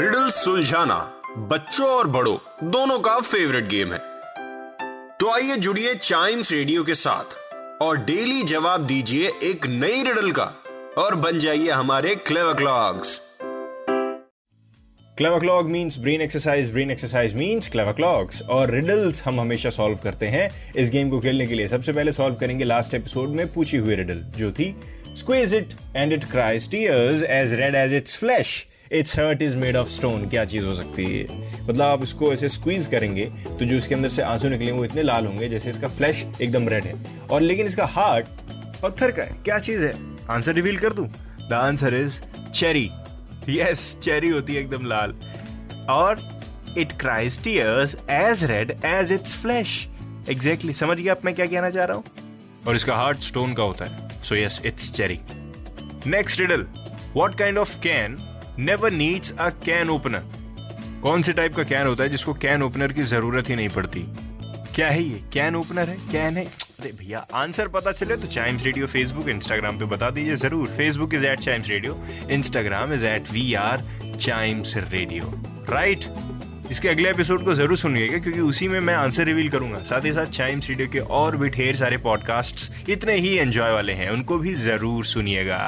Riddle सुलझाना बच्चों और बड़ों, दोनों का फेवरेट गेम है। तो आइए जुड़िए चाइम्स रेडियो के साथ और डेली जवाब दीजिए एक नई रिडल का और बन जाइए हमारे clever clocks clever clock means brain exercise brain exercise means clever clocks और रिडल्स हम हमेशा सॉल्व करते हैं। इस गेम को खेलने के लिए सबसे पहले सॉल्व करेंगे लास्ट एपिसोड में पूछी हुई रिडल जो थी squeeze it and it cries as red as its flesh its heart is made of stone क्या चीज़ हो सकती है? मतलब आप इसको ऐसे स्क्वीज करेंगे तो जो इसके अंदर से आँसू निकलेंगे वो इतने लाल होंगे जैसे इसका फ्लैश एकदम रेड है। और लेकिन इसका हार्ट पत्थर का है। क्या चीज़ है? आंसर रिवील कर दूँ? The answer is cherry yes cherry होती है एकदम लाल। और it cries tears as red as its flesh exactly समझ गया आप मैं क्या कहना चाह रहा हूँ? और इसका हार्ट स्टोन का होता है। So yes it's cherry next riddle what kind of can never needs a can opener कौन से टाइप का कैन होता है जिसको कैन ओपनर की ज़रूरत ही नहीं पड़ती? क्या है ये? कैन ओपनर है? कैन है? अरे भैया आंसर पता चले तो चाइम्स रेडियो फेसबुक इंस्टाग्राम पे बता दीजिए ज़रूर। Facebook is at chimes radio Instagram is at we are chimes radio right इसके अगले एपिसोड को ज़रूर सुनिएगा क्योंकि उसी में मैं आंसर रिवील करूँगा। साथ ही साथ चाइम्स रेडियो के और भी ढेर सारे पॉडकास्ट इतने ही एंजॉय वाले हैं, उनको भी ज़रूर सुनिएगा।